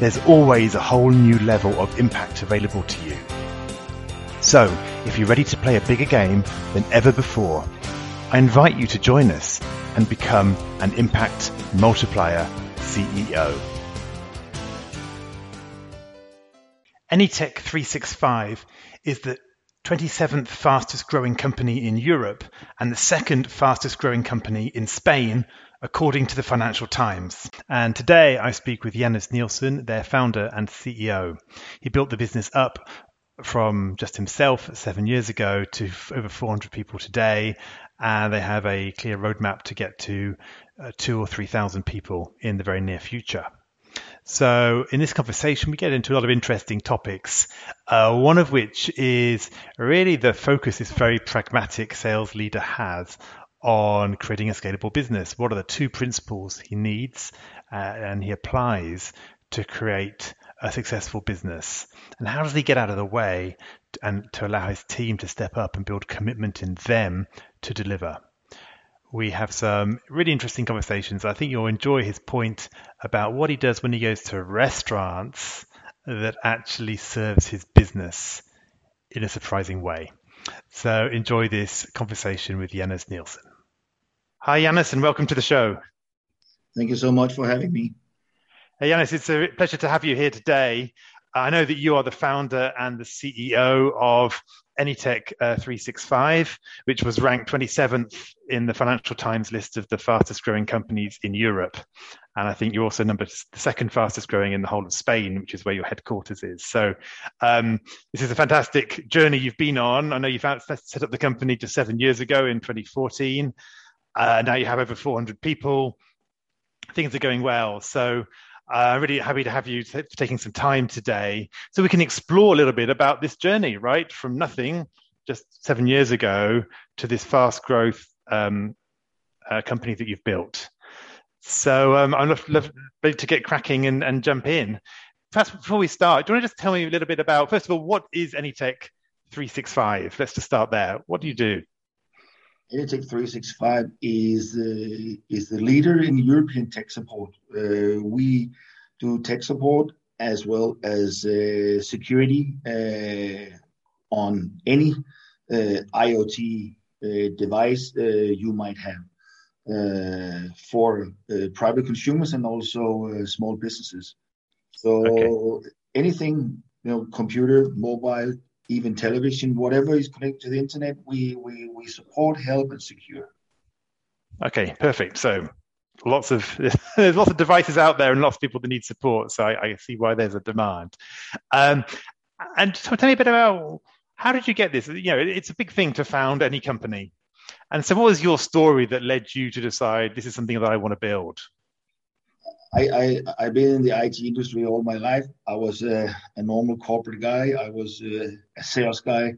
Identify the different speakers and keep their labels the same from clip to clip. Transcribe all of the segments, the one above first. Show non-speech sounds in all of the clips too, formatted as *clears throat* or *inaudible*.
Speaker 1: there's always a whole new level of impact available to you. So, if you're ready to play a bigger game than ever before, I invite you to join us and become an impact multiplier CEO. Anytech 365 is the 27th fastest growing company in Europe and the second fastest growing company in Spain according to the Financial Times. And today I speak with Janus Nielsen, their founder and CEO. He built the business up from just himself seven years ago to over 400 people today, and they have a clear roadmap to get to uh, two or 3,000 people in the very near future. So, in this conversation, we get into a lot of interesting topics. Uh, one of which is really the focus this very pragmatic sales leader has on creating a scalable business. What are the two principles he needs uh, and he applies to create a successful business? And how does he get out of the way and to allow his team to step up and build commitment in them to deliver? We have some really interesting conversations. I think you'll enjoy his point about what he does when he goes to restaurants that actually serves his business in a surprising way. So enjoy this conversation with Janus Nielsen. Hi, Janus, and welcome to the show.
Speaker 2: Thank you so much for having me.
Speaker 1: Hey, Janus, it's a pleasure to have you here today. I know that you are the founder and the CEO of Anytech uh, 365, which was ranked 27th in the Financial Times list of the fastest growing companies in Europe. And I think you're also number the second fastest growing in the whole of Spain, which is where your headquarters is. So um, this is a fantastic journey you've been on. I know you set up the company just seven years ago in 2014. Uh, now you have over 400 people. Things are going well. So I'm uh, really happy to have you t- taking some time today so we can explore a little bit about this journey, right? From nothing just seven years ago to this fast growth um, uh, company that you've built. So um, I'm love, love to get cracking and, and jump in. Perhaps before we start, do you want to just tell me a little bit about, first of all, what is Anytech 365? Let's just start there. What do you do?
Speaker 2: Anytech 365 is uh, is the leader in European tech support. Uh, we do tech support as well as uh, security uh, on any uh, IoT uh, device you might have for private consumers and also small businesses. So okay. anything you know, computer, mobile, even television, whatever is connected to the internet, we, we, we support, help, and secure.
Speaker 1: Okay, perfect. So lots of *laughs* there's lots of devices out there and lots of people that need support. So I, I see why there's a demand. Um, and so tell me a bit about how did you get this? You know, it's a big thing to found any company. And so, what was your story that led you to decide this is something that I want to build?
Speaker 2: I, I I've been in the IT industry all my life. I was a, a normal corporate guy. I was a, a sales guy.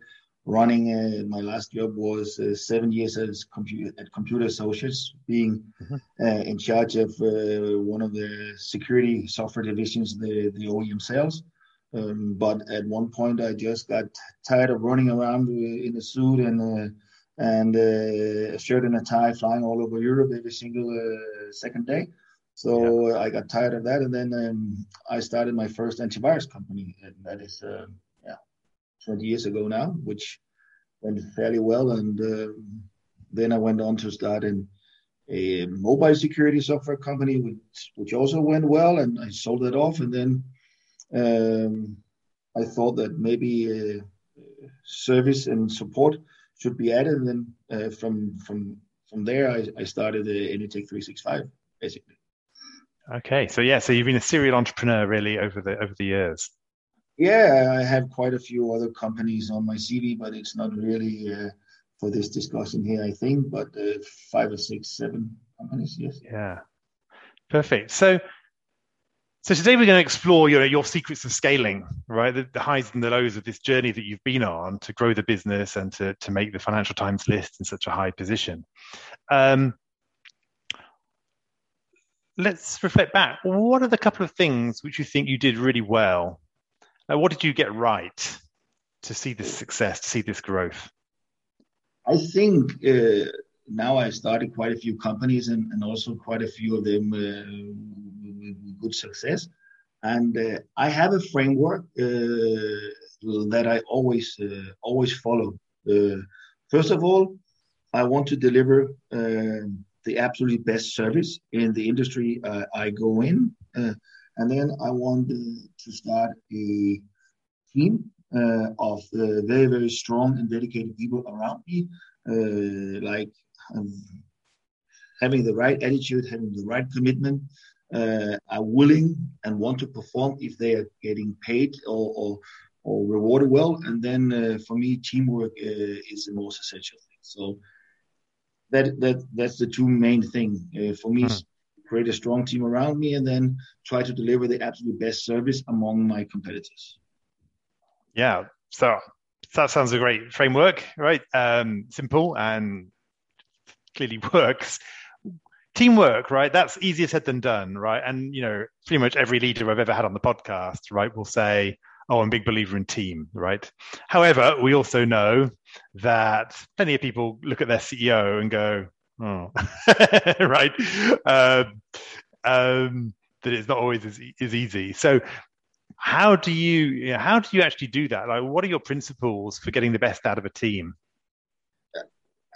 Speaker 2: Running uh, my last job was uh, seven years as computer at Computer Associates, being mm-hmm. uh, in charge of uh, one of the security software divisions, the the OEM sales. Um, but at one point, I just got tired of running around uh, in a suit and uh, and a shirt and a tie, flying all over Europe every single second day. So yeah. I got tired of that, and then um, I started my first antivirus company, and that is uh, yeah, 20 years ago now, which went fairly well. And uh, then I went on to start in a mobile security software company, which which also went well, and I sold it off. And then um, I thought that maybe uh, service and support should be added. And then uh, from from from there, I, I started the Anytech 365 basically.
Speaker 1: Okay, so yeah, so you've been a serial entrepreneur really over the over the years.
Speaker 2: Yeah, I have quite a few other companies on my CV, but it's not really uh, for this discussion here, I think. But uh, five or six, seven companies, yes.
Speaker 1: Yeah, perfect. So, So today we're going to explore your your secrets of scaling, right? The, the, highs and the lows of this journey that you've been on to grow the business and to, to make the Financial Times list in such a high position. Um, let's reflect back. What are the couple of things which you think you did really well? Like, what did you get right to see this success, to see this growth?
Speaker 2: I think uh, now I started quite a few companies and, and also quite a few of them uh, with good success. And uh, I have a framework uh, that I always uh, always follow. Uh, first of all, I want to deliver the absolutely best service in the industry I go in, and then I want to start a team uh, of uh, very, very strong and dedicated people around me, uh, like um, having the right attitude, having the right commitment, uh, are willing and want to perform if they are getting paid or, or, or rewarded well. And then uh, for me, teamwork uh, is the most essential thing. So that that that's the two main thing for me. Mm-hmm create a strong team around me, and then try to deliver the absolute best service among my competitors.
Speaker 1: Yeah, so that sounds a great framework, right? Um, simple and clearly *laughs* works. Teamwork, right? That's easier said than done, right? And you know, pretty much every leader I've ever had on the podcast, right, will say, "Oh, I'm a big believer in team," right? However, we also know that plenty of people look at their CEO and go, "Oh, *laughs* right," um, um, that it's not always as, as easy. So, how do you, you know, how do you actually do that? Like, what are your principles for getting the best out of a team?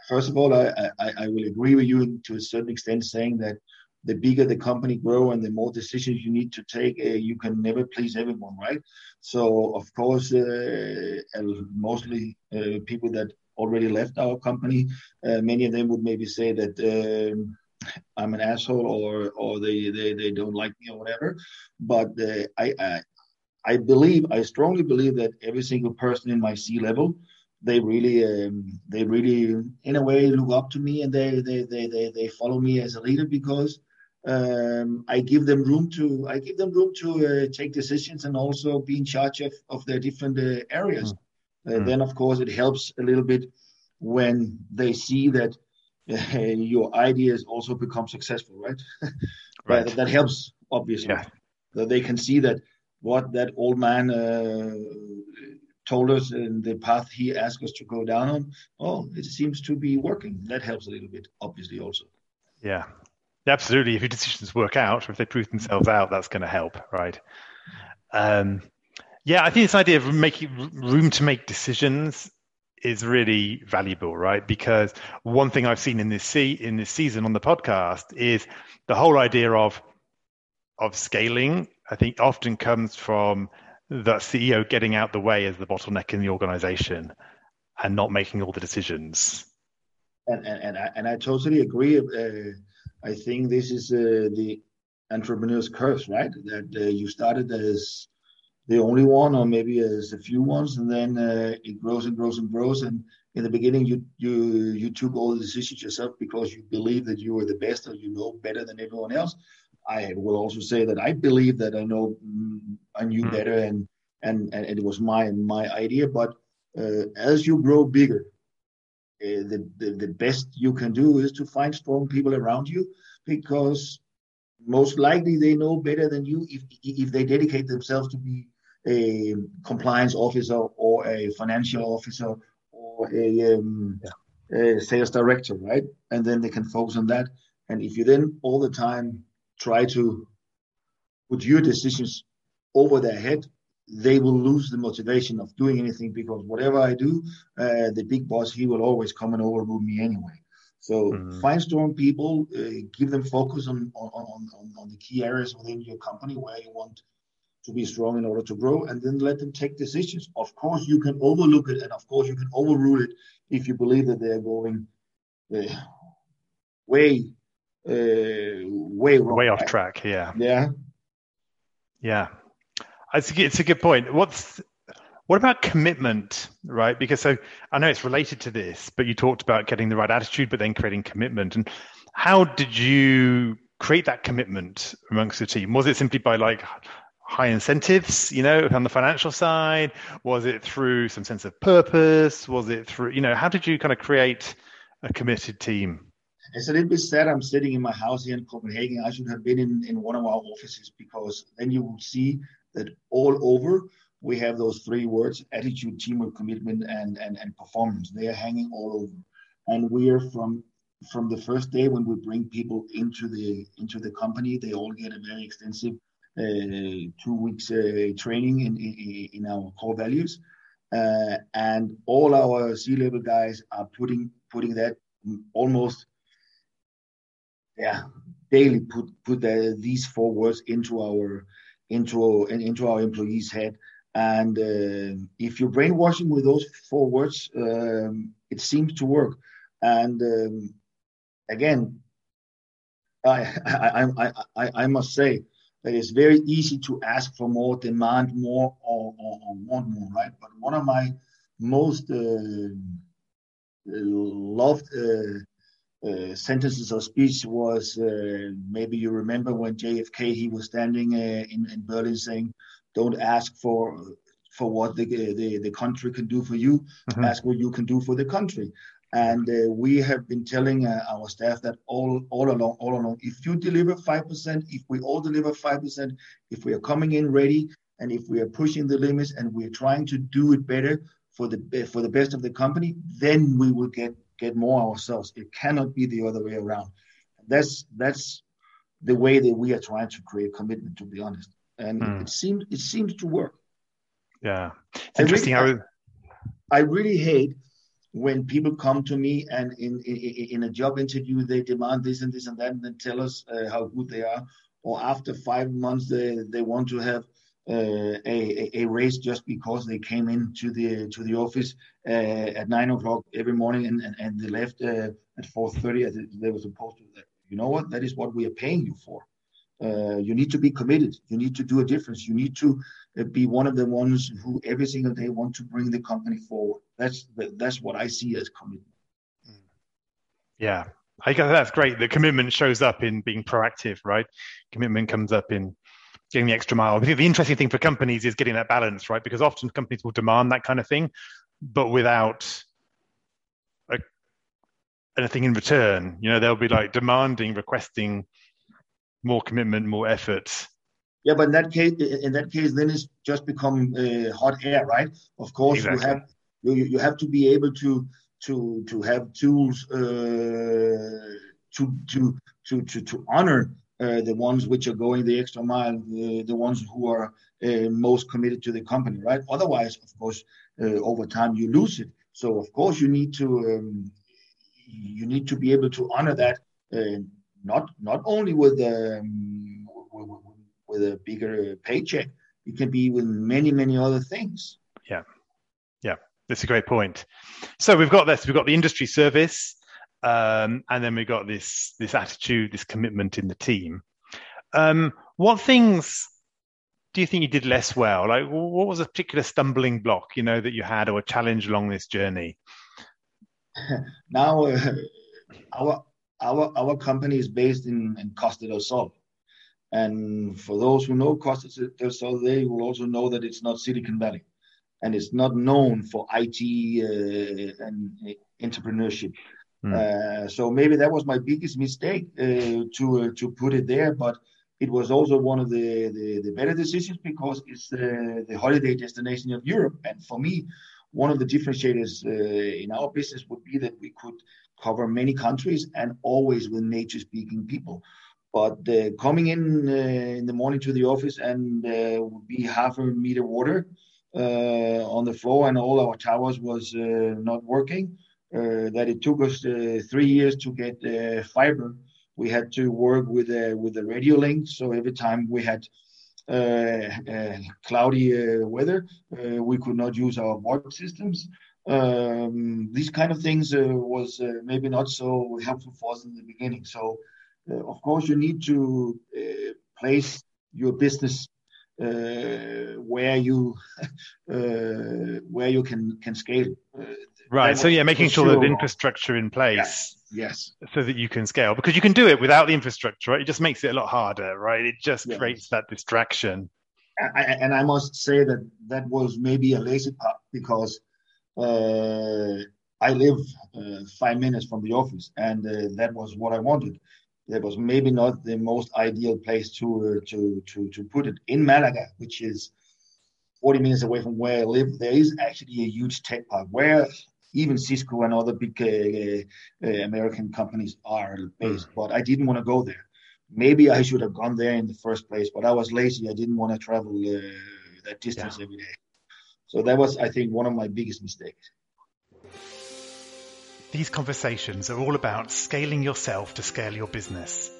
Speaker 2: First of all, I, I, I will agree with you to a certain extent, saying that the bigger the company grow and the more decisions you need to take, uh, you can never please everyone, right? So, of course, uh, mostly uh, people that already left our company, uh, many of them would maybe say that um, I'm an asshole or or they, they, they don't like me or whatever. But uh, I, I I believe, I strongly believe that every single person in my C level, they really, um, they really, in a way, look up to me and they, they, they, they, they follow me as a leader because um, I give them room to, I give them room to uh, take decisions and also be in charge of, of their different uh, areas. Mm. Uh, then, of course, it helps a little bit when they see that uh, your ideas also become successful, right? *laughs* right. that, that helps, obviously. Yeah. That they can see that what that old man uh, told us in the path he asked us to go down on, oh, it seems to be working. That helps a little bit, obviously, also.
Speaker 1: Yeah, absolutely. If your decisions work out, or if they prove themselves out, that's going to help, right? Um, yeah, I think this idea of making room to make decisions is really valuable, right? Because one thing I've seen in this se- in this season on the podcast is the whole idea of of scaling I think often comes from the CEO getting out the way as the bottleneck in the organization and not making all the decisions.
Speaker 2: And and, and, I, and I totally agree. Uh, I think this is uh, the entrepreneur's curse, right? That uh, you started as the only one, or maybe as a few ones, and then uh, it grows and grows and grows. And in the beginning, you you you took all the decisions yourself because you believe that you were the best, or you know better than everyone else. I will also say that I believe that I know mm, I knew mm. better and, and and it was my my idea. But uh, as you grow bigger, uh, the, the the best you can do is to find strong people around you because most likely they know better than you if if they dedicate themselves to be a compliance officer or a financial officer or a, um, yeah. a sales director, right? And then they can focus on that. And if you then all the time try to put your decisions over their head, they will lose the motivation of doing anything because whatever I do, uh, the big boss he will always come and overrule me anyway. So mm-hmm. find strong people, uh, give them focus on, on, on, on the key areas within your company where you want to be strong in order to grow, and then let them take decisions. Of course, you can overlook it, and of course, you can overrule it if you believe that they are going uh, way uh, way wrong,
Speaker 1: way off track. Yeah.
Speaker 2: Yeah.
Speaker 1: Yeah. It's a, it's a good point. What's what about commitment, right? Because so I know it's related to this, but you talked about getting the right attitude, but then creating commitment. And how did you create that commitment amongst the team? Was it simply by like high incentives, you know, on the financial side? Was it through some sense of purpose? Was it through, you know, how did you kind of create a committed team?
Speaker 2: It's a little bit sad I'm sitting in my house here in Copenhagen. I should have been in, in one of our offices because then you will see that all over we have those three words attitude, teamwork, commitment, and, and, and performance. They are hanging all over. And we are from from the first day when we bring people into the into the company, they all get a very extensive uh, two weeks uh, training in, in, in our core values. Uh, and all our C-level guys are putting putting that almost yeah daily put put the, these four words into our into into our employees head and uh, if you're brainwashing with those four words um, it seems to work and um, again I, I, I, I, I must say that it's very easy to ask for more, demand more, or, or, or want more, right? But one of my most uh, loved uh, uh, sentences of speech was uh, maybe you remember when JFK he was standing uh, in, in Berlin saying, "Don't ask for for what the the, the country can do for you, mm-hmm. ask what you can do for the country." And uh, we have been telling uh, our staff that all, all along, all along, if you deliver 5%, if we all deliver 5%, if we are coming in ready, and if we are pushing the limits and we're trying to do it better for the for the best of the company, then we will get get more ourselves. It cannot be the other way around. That's that's the way that we are trying to create commitment. To be honest, and mm. it seems it seems to work.
Speaker 1: Yeah, it's interesting
Speaker 2: I really, how. I really hate when people come to me and in, in, in a job interview they demand this and this and that and then tell us uh, how good they are or after five months they, they want to have uh, a, a just because they came into the to the office uh, at nine o'clock every morning and, and, and they left uh, at 4.30 as they were supposed to you know what that is what we are paying you for uh, you need to be committed. You need to do a difference. You need to uh, be one of the ones who every single day want to bring the company forward. That's the, that's what I see as commitment.
Speaker 1: Yeah, I guess that's great. The commitment shows up in being proactive, right? Commitment comes up in getting the extra mile. I think the interesting thing for companies is getting that balance, right? Because often companies will demand that kind of thing, but without a, anything in return. You know, they'll be like demanding, requesting more commitment, more effort.
Speaker 2: Yeah, but in that case, in that case, then it's just become uh, hot air, right? Of course, exactly. you have you, you have to be able to to to have tools uh, to to to to to honor the ones which are going the extra mile, the, the ones who are uh, most committed to the company, right? Otherwise, of course, uh, over time you lose it. So of course you need to um, you need to be able to honor that uh, not not only with um, with a bigger paycheck, it can be with many many other things.
Speaker 1: Yeah, yeah, that's a great point. So we've got this. We've got the industry service, um, and then we've got this this attitude, this commitment in the team. Um, what things do you think you did less well? Like, what was a particular stumbling block, you know, that you had, or a challenge along this journey? *laughs*
Speaker 2: now, uh, our our our company is based in, in Costa del Sol. And for those who know Costa del Sol, they will also know that it's not Silicon Valley, and it's not known for IT uh, and entrepreneurship. Mm. So maybe that was my biggest mistake uh, to uh, to put it there, but it was also one of the, the, the better decisions because it's the, the holiday destination of Europe. And for me, one of the differentiators uh, in our business would be that we could cover many countries and always with native speaking people. But uh, coming in uh, in the morning to the office and be half a meter water on the floor and all our towers was not working. Uh, that it took us three years to get fiber. We had to work with with the radio link. So every time we had cloudy weather, we could not use our board systems um, these kind of things uh, was uh, maybe not so helpful for us in the beginning. So, uh, of course, you need to uh, place your business uh, where you *laughs* uh, where you can can scale.
Speaker 1: Right. So yeah, making sure, sure that infrastructure in place.
Speaker 2: Yes.
Speaker 1: So that you can scale because you can do it without the infrastructure, right? It just makes it a lot harder, right? It just yes. creates that distraction.
Speaker 2: I, and I must say that that was maybe a lazy part because uh, I live uh, five minutes from the office, and uh, that was what I wanted. That was maybe not the most ideal place to uh, to to to put it in Malaga, which is 40 minutes away from where I live. There is actually a huge tech park where even Cisco and other big uh, uh, American companies are based. Mm. But I didn't want to go there. Maybe I should have gone there in the first place, but I was lazy. I didn't want to travel uh, that distance yeah. every day. So that was, I think, one of my biggest mistakes.
Speaker 1: These conversations are all about scaling yourself to scale your business.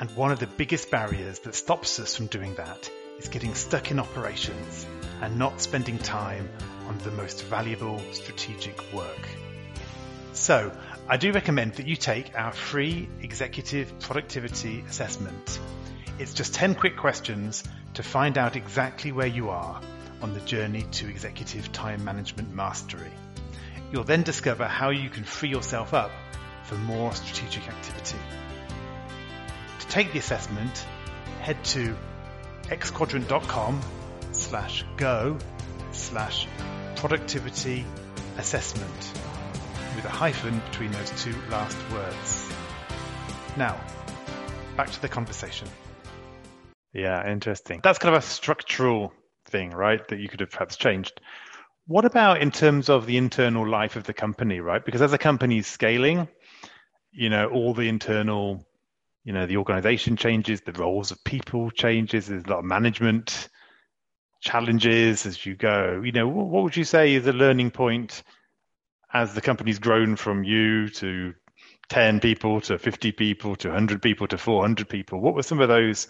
Speaker 1: And one of the biggest barriers that stops us from doing that is getting stuck in operations and not spending time on the most valuable strategic work. So, I do recommend that you take our free executive productivity assessment. It's just 10 quick questions to find out exactly where you are on the journey to executive time management mastery. You'll then discover how you can free yourself up for more strategic activity. To take the assessment, head to xquadrant.com slash go slash productivity assessment with a hyphen between those two last words. Now, back to the conversation. Yeah, interesting. That's kind of a structural thing, right? That you could have perhaps changed. What about in terms of the internal life of the company, right? Because as a company is scaling, you know, all the internal, you know, the organization changes, the roles of people changes, there's a lot of management challenges as you go. You know, what would you say is a learning point as the company's grown from you to 10 people to 50 people to 100 people to 400 people? What were some of those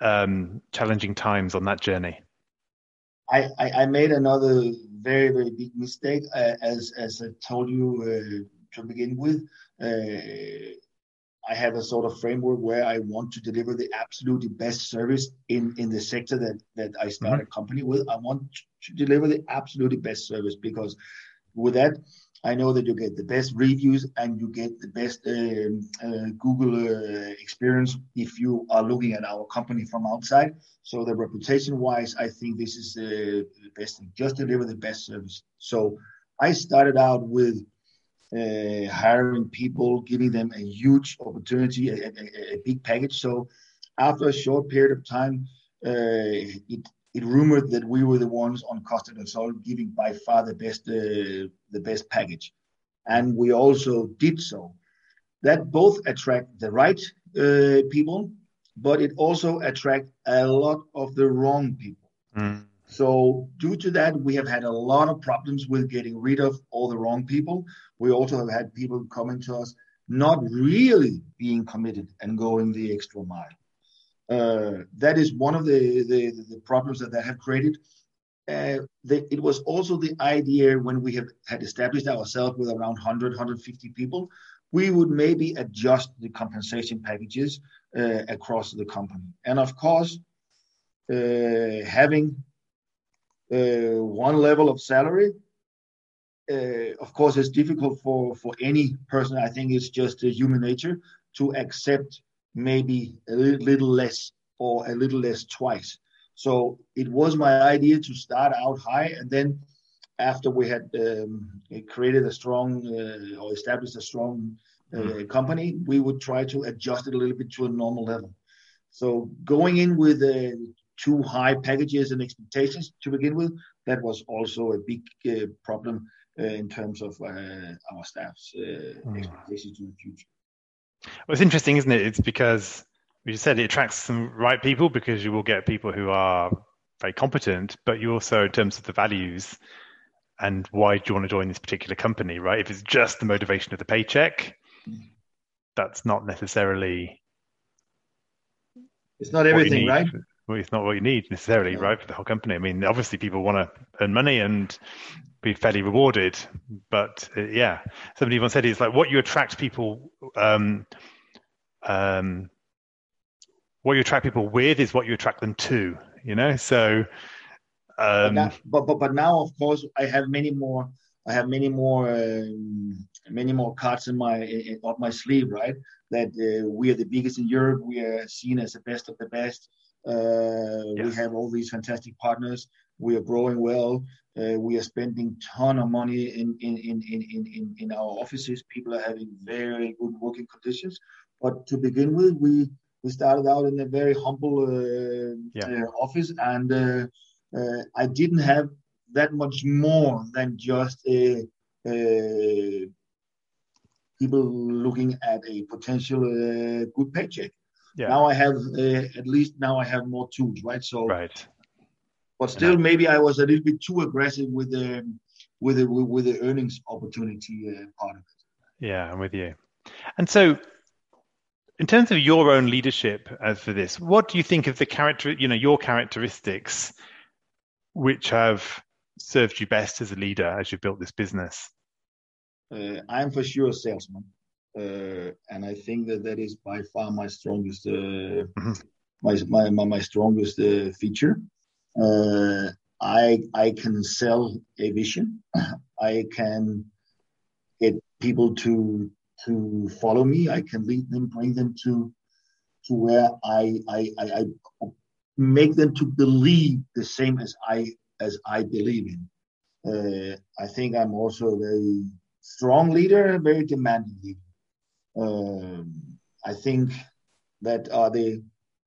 Speaker 1: um, challenging times on that journey?
Speaker 2: I, I, I, made another very, very big mistake, uh, as, as I told you uh, to begin with. Uh, I have a sort of framework where I want to deliver the absolutely best service in, in the sector that, that I start mm-hmm. a company with. I want to deliver the absolutely best service because with that, I know that you get the best reviews and you get the best uh, uh, Google uh, experience if you are looking at our company from outside. So the reputation wise, I think this is the best thing. Just deliver the best service. So I started out with uh, hiring people, giving them a huge opportunity, a, a, a, big package. So after a short period of time, uh, it it rumored that we were the ones on Costa del Sol giving by far the best uh, the best package, and we also did so. That both attract the right uh, people, but it also attract a lot of the wrong people. Mm. So due to that, we have had a lot of problems with getting rid of all the wrong people. We also have had people coming to us not really being committed and going the extra mile. Uh, that is one of the, the, the problems that that have created. Uh, the, it was also the idea when we have had established ourselves with around 100, 150 people, we would maybe adjust the compensation packages uh, across the company. And of course, uh, having uh, one level of salary. Uh, of course, it's difficult for, for any person. I think it's just human nature to accept maybe a little less or a little less twice. So it was my idea to start out high, and then after we had um, created a strong uh, or established a strong uh, mm-hmm. company, we would try to adjust it a little bit to a normal level. So going in with uh, too high packages and expectations to begin with. That was also a big uh, problem uh, in terms of uh, our staff's mm. expectations to the future.
Speaker 1: Well, it's interesting, isn't it? It's because you said it attracts some right people because you will get people who are very competent, but you also, in terms of the values and why do you want to join this particular company, right? If it's just the motivation of the paycheck, mm. that's not necessarily.
Speaker 2: It's not everything, right?
Speaker 1: Well, it's not what you need necessarily, yeah. right, for the whole company. I mean, obviously, people want to earn money and be fairly rewarded, but uh, yeah, somebody once said it's like what you attract people, um, um, what you attract people with is what you attract them to. You know, so. Um,
Speaker 2: but, now, but, but but now, of course, I have many more. I have many more um, many more cards in my in, up my sleeve, right? That uh, we are the biggest in Europe. We are seen as the best of the best. Uh, yes. We have all these fantastic partners. We are growing well. Uh, we are spending ton of money in in, in, in, in, in our offices. People are having very good working conditions. But to begin with, we we started out in a very humble uh, office, and uh, uh, I didn't have that much more than just people looking at a potential good paycheck. Yeah. Now I have at least now I have more tools, right? So
Speaker 1: right
Speaker 2: but still, maybe I was a little bit too aggressive with the with the with the earnings opportunity uh, part of it.
Speaker 1: Yeah, I'm with you. And so, in terms of your own leadership as for this, what do you think of the character, you know, your characteristics, which have served you best as a leader as you built this business?
Speaker 2: Uh, I'm for sure a salesman, uh, and I think that that is by far my strongest, uh, mm-hmm. my, my, my my strongest uh, feature. Uh, I I can sell a vision. *laughs* I can get people to to follow me. I can lead them, bring them to to where I I, I, I make them to believe the same as I as I believe in. Uh, I think I'm also a very strong leader, a very demanding leader. Um, I think that are the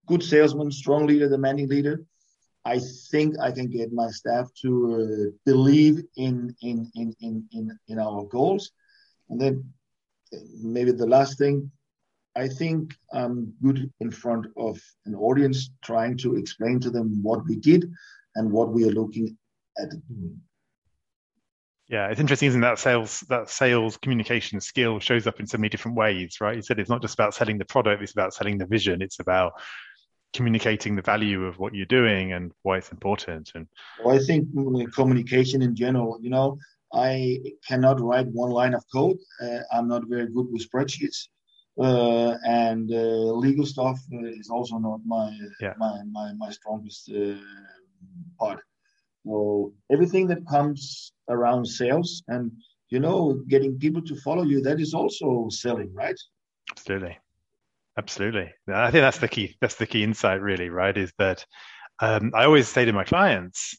Speaker 2: good salesman, strong leader, demanding leader. I think I can get my staff to uh, believe in, in, in, in, in, in our goals. And then maybe the last thing, I think I'm good in front of an audience trying to explain to them what we did and what we are looking at.
Speaker 1: Yeah, it's interesting, isn't that sales that sales communication skill shows up in so many different ways, right? You said it's not just about selling the product, it's about selling the vision. It's about communicating the value of what you're doing and why it's important and
Speaker 2: well, i think communication in general you know i cannot write one line of code uh, i'm not very good with spreadsheets uh, and uh, legal stuff is also not my yeah. my, my my strongest uh, part so everything that comes around sales and you know getting people to follow you that is also selling right
Speaker 1: absolutely Absolutely. I think that's the key. That's the key insight, really, right? Is that um, I always say to my clients,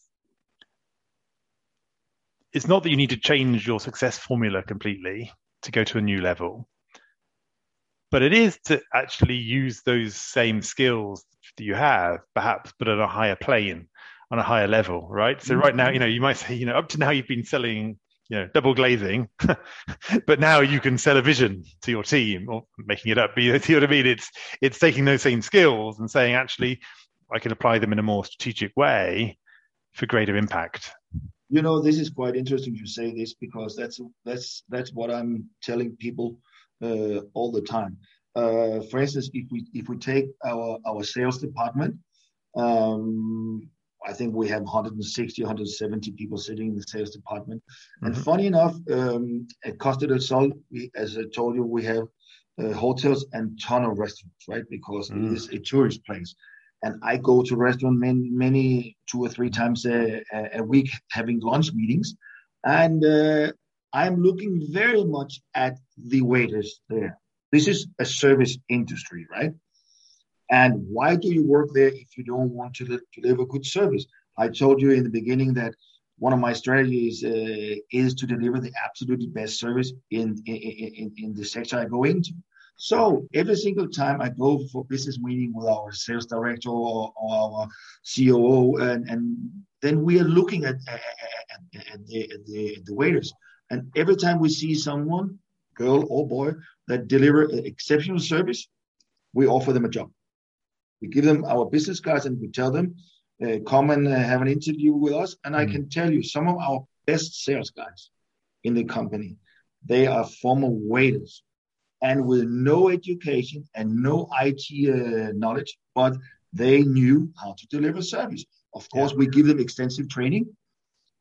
Speaker 1: it's not that you need to change your success formula completely to go to a new level, but it is to actually use those same skills that you have, perhaps, but at a higher plane, on a higher level, right? So right now, you know, you might say, you know, up to now you've been selling you know double glazing *laughs* but now you can sell a vision to your team or making it up. But you see *laughs* what i mean? It's it's taking those same skills and saying actually i can apply them in a more strategic way for greater impact.
Speaker 2: You know this is quite interesting you say this because that's that's that's what i'm telling people uh, all the time. Uh, for instance if we if we take our our sales department um, I think we have 160, 170 people sitting in the sales department. Mm-hmm. And funny enough, um, at Costa del Sol, we, as I told you, we have uh, hotels and ton of restaurants, right? Because mm. it is a tourist place. And I go to restaurant many, many two or three times a, a week having lunch meetings. And uh, I'm looking very much at the waiters there. This is a service industry, right? And why do you work there if you don't want to deliver good service? I told you in the beginning that one of my strategies uh, is to deliver the absolutely best service in, in, in, in the sector I go into. So every single time I go for business meeting with our sales director or, or our COO, and, and then we are looking at, at, at, the, at, the, the waiters. And every time we see someone, girl or boy, that deliver exceptional service, we offer them a job. We give them our business cards and we tell them, uh, come and uh, have an interview with us. And I mm. can tell you, some of our best sales guys in the company, they are former waiters and with no education and no IT uh, knowledge, but they knew how to deliver service. Of course, yeah. we give them extensive training,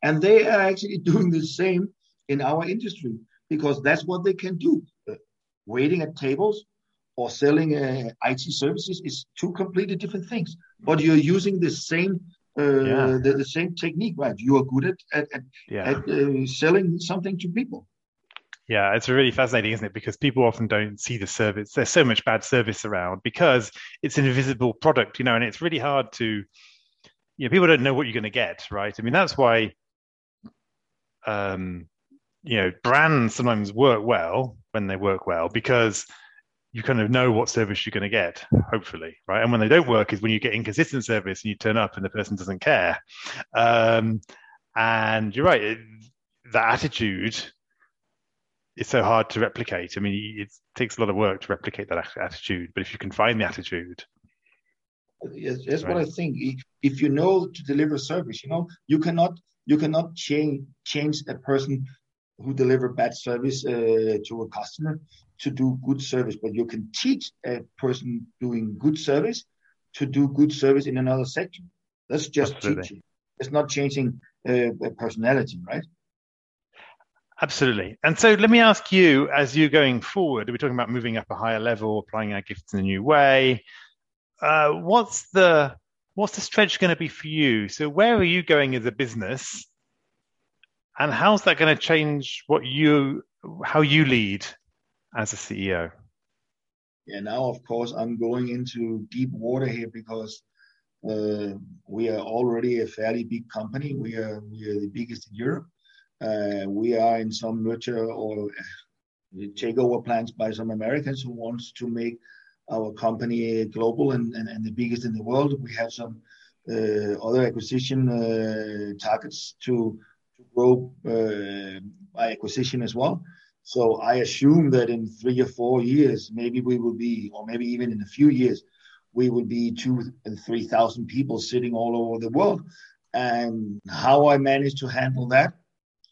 Speaker 2: and they are actually *laughs* doing the same in our industry because that's what they can do. Uh, waiting at tables, or selling uh, IT services is two completely different things. But you're using the same uh, yeah. the, the, same technique, right? You are good at at, at, yeah. at uh, selling something to people.
Speaker 1: Yeah, it's really fascinating, isn't it? Because people often don't see the service. There's so much bad service around because it's an invisible product, you know, and it's really hard to, you know, people don't know what you're going to get, right? I mean, that's why, um, you know, brands sometimes work well when they work well because you kind of know what service you're going to get, hopefully, right? And when they don't work is when you get inconsistent service and you turn up and the person doesn't care. Um, and you're right, it, that attitude is so hard to replicate. I mean, it takes a lot of work to replicate that attitude, but if you can find the attitude,
Speaker 2: yes, that's right. what I think. If you know to deliver service, you know, you cannot you cannot change change a person who deliver bad service uh, to a customer to do good service, but you can teach a person doing good service to do good service in another section. That's just Absolutely. teaching. It's not changing uh, personality, right?
Speaker 1: Absolutely. And so let me ask you, as you're going forward, are we're talking about moving up a higher level, applying our gifts in a new way. Uh, what's the what's the stretch going to be for you? So where are you going as a business, and how's that going to change what you how you lead as a CEO?
Speaker 2: Yeah, now of course I'm going into deep water here because uh, we are already a fairly big company. We are we are the biggest in Europe. Uh, we are in some merger or uh, takeover plans by some Americans who wants to make our company global and, and, and the biggest in the world. We have some uh, other acquisition uh, targets to, to grow uh, by acquisition as well. So I assume that in three or four years, maybe we will be, or maybe even in a few years, we will be two and three thousand people sitting all over the world. And how I manage to handle that,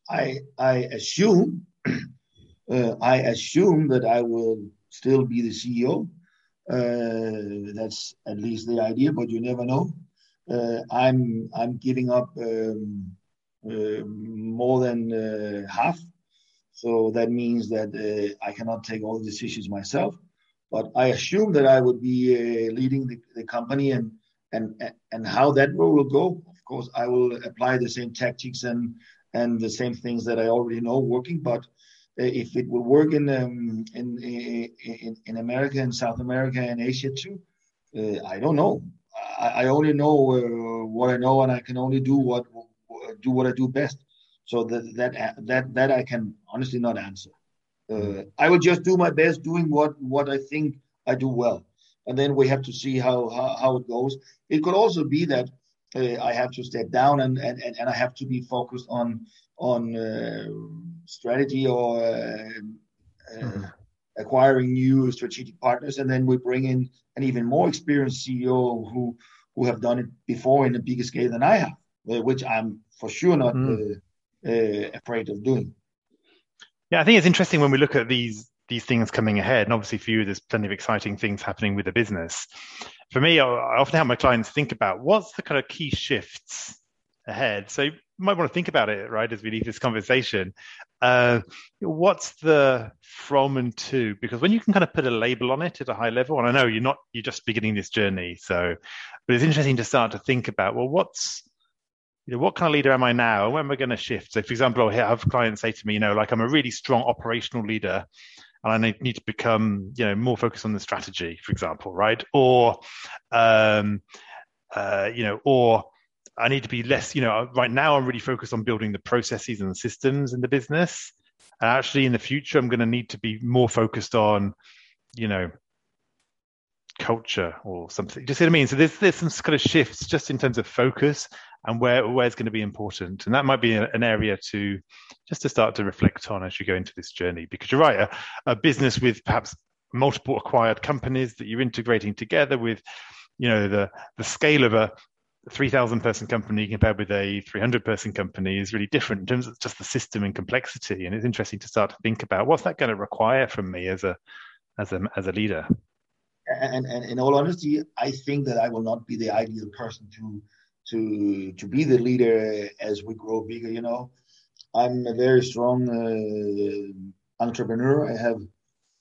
Speaker 2: I I assume *clears throat* uh, I assume that I will still be the CEO. Uh, that's at least the idea, but you never know. I'm I'm giving up um, more than uh, half so that means that uh, I cannot take all the decisions myself. But I assume that I would be uh, leading the, the company and, and, and how that role will go. Of course, I will apply the same tactics and, and the same things that I already know working. But uh, if it will work in, um, in, in, in America and South America and Asia too, uh, I don't know. I, I only know uh, what I know, and I can only do what do what I do best. So that that that that I can honestly not answer. Uh, I will just do my best doing what what I think I do well, and then we have to see how how, how it goes. It could also be that uh, I have to step down and, and and I have to be focused on on uh, strategy or uh, mm-hmm. acquiring new strategic partners, and then we bring in an even more experienced CEO who who have done it before in a bigger scale than I have, uh, which I'm for sure not. Mm uh, afraid of doing.
Speaker 1: Yeah, I think it's interesting when we look at these these things coming ahead, and obviously for you, there's plenty of exciting things happening with the business. For me, I often have my clients think about what's the kind of key shifts ahead. So you might want to think about it, right, as we leave this conversation. Uh, what's the from and to? Because when you can kind of put a label on it at a high level, and I know you're not, you're just beginning this journey. So, but it's interesting to start to think about, well, what's you know, what kind of leader am I now? When am I going to shift? So, for example, I have clients say to me, you know, like I'm a really strong operational leader and I need to become, you know, more focused on the strategy, for example, right? Or, um, uh, you know, or I need to be less, you know, right now I'm really focused on building the processes and the systems in the business. And actually, in the future, I'm going to need to be more focused on, you know, culture or something. Do you see what I mean? So there's there's some kind of shifts just in terms of focus and where where's going to be important and that might be an area to just to start to reflect on as you go into this journey because you're right a, a business with perhaps multiple acquired companies that you're integrating together with you know the the scale of a 3000 person company compared with a 300 person company is really different in terms of just the system and complexity and it's interesting to start to think about what's that going to require from me as a as a as a leader
Speaker 2: and, and in all honesty i think that i will not be the ideal person to to to be the leader as we grow bigger. You know, I'm a very strong uh, entrepreneur. I have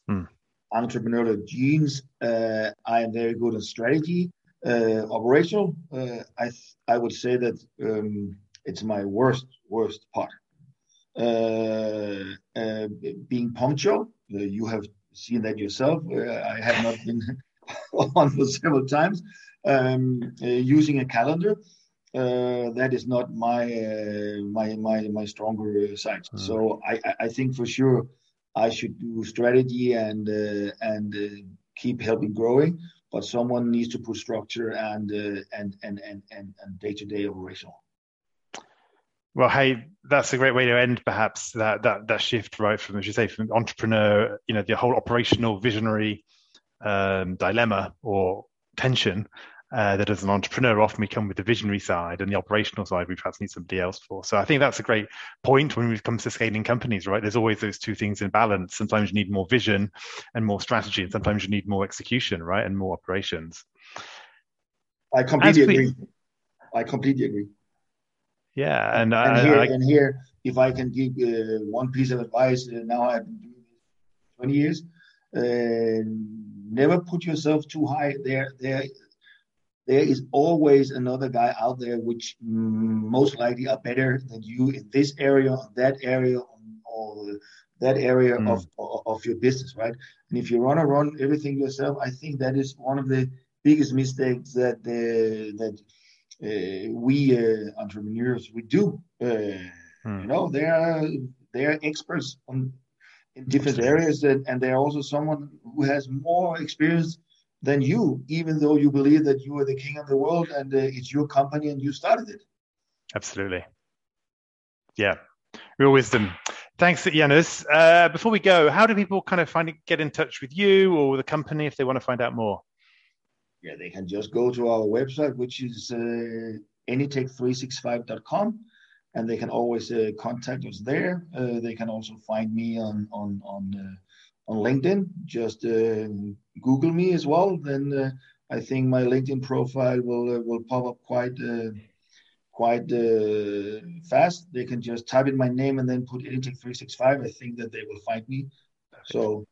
Speaker 2: hmm. entrepreneurial genes. Uh, I am very good at strategy, uh, operational. Uh, I I would say that um, it's my worst worst part. uh, uh, being punctual. Uh, you have seen that yourself. I have not been *laughs* on for several times. Um, using a calendar. that is not my my my my stronger side. Mm. So I I think for sure I should do strategy and uh, and uh, keep helping growing, but someone needs to put structure and uh, and and and and day to day operational.
Speaker 1: Well, hey, that's a great way to end, perhaps that that that shift, right, from as you say, from entrepreneur, you know, the whole operational visionary um, dilemma or tension uh, that as an entrepreneur often we come with the visionary side and the operational side we perhaps need somebody else for. So I think that's a great point when it comes to scaling companies, right? There's always those two things in balance. Sometimes you need more vision and more strategy, and sometimes you need more execution, right, and more operations.
Speaker 2: I completely agree. I completely agree.
Speaker 1: Yeah, and,
Speaker 2: and I, here, I, and here, if I can give uh, one piece of advice, uh, now I've been doing this 20 years. Uh, never put yourself too high. There, there, there is always another guy out there which most likely are better than you in this area, that area, or that area mm. of, of your business, right? And if you want to run everything yourself, I think that is one of the biggest mistakes that uh, that we uh, entrepreneurs we do. Mm. You know, they are they are experts on in different areas, and, and they're also someone who has more experience than you, even though you believe that you are the king of the world and uh, it's your company and you started it.
Speaker 1: Absolutely. Yeah, real wisdom. Thanks, Janus. Uh, before we go, how do people kind of find get in touch with you or the company if they want to find out more?
Speaker 2: Yeah, they can just go to our website, which is uh, anytech365.com, and they can always uh, contact us there. Uh, they can also find me on on on uh, on LinkedIn. Just uh, Google me as well. Then uh, I think my LinkedIn profile will uh, will pop up quite quite uh, fast. They can just type in my name and then put Anytech 365. I think that they will find me. Perfect. So,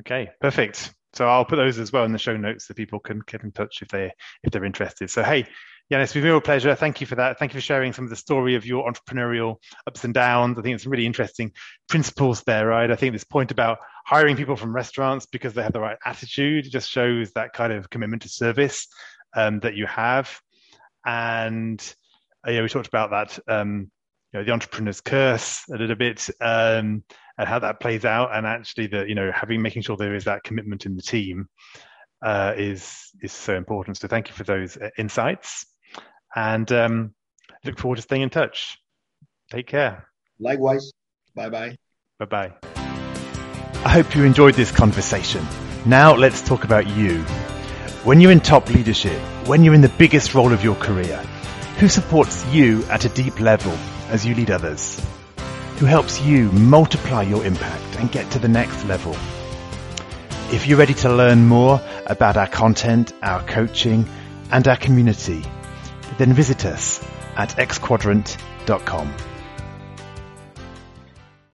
Speaker 1: okay, perfect. So I'll put those as well in the show notes so people can get in touch if they if they're interested. So hey, yeah, it's been a real pleasure. Thank you for that. Thank you for sharing some of the story of your entrepreneurial ups and downs. I think it's really interesting principles there, right? I think this point about hiring people from restaurants because they have the right attitude just shows that kind of commitment to service um, that you have. And uh, yeah, we talked about that, um, you know, the entrepreneur's curse a little bit, um, and how that plays out. And actually, the you know, having making sure there is that commitment in the team uh, is is so important. So thank you for those uh, insights and um, look forward to staying in touch. Take care.
Speaker 2: Likewise. Bye bye.
Speaker 1: Bye bye. I hope you enjoyed this conversation. Now let's talk about you. When you're in top leadership, when you're in the biggest role of your career, who supports you at a deep level as you lead others? Who helps you multiply your impact and get to the next level? If you're ready to learn more about our content, our coaching, and our community, then visit us at xquadrant.com.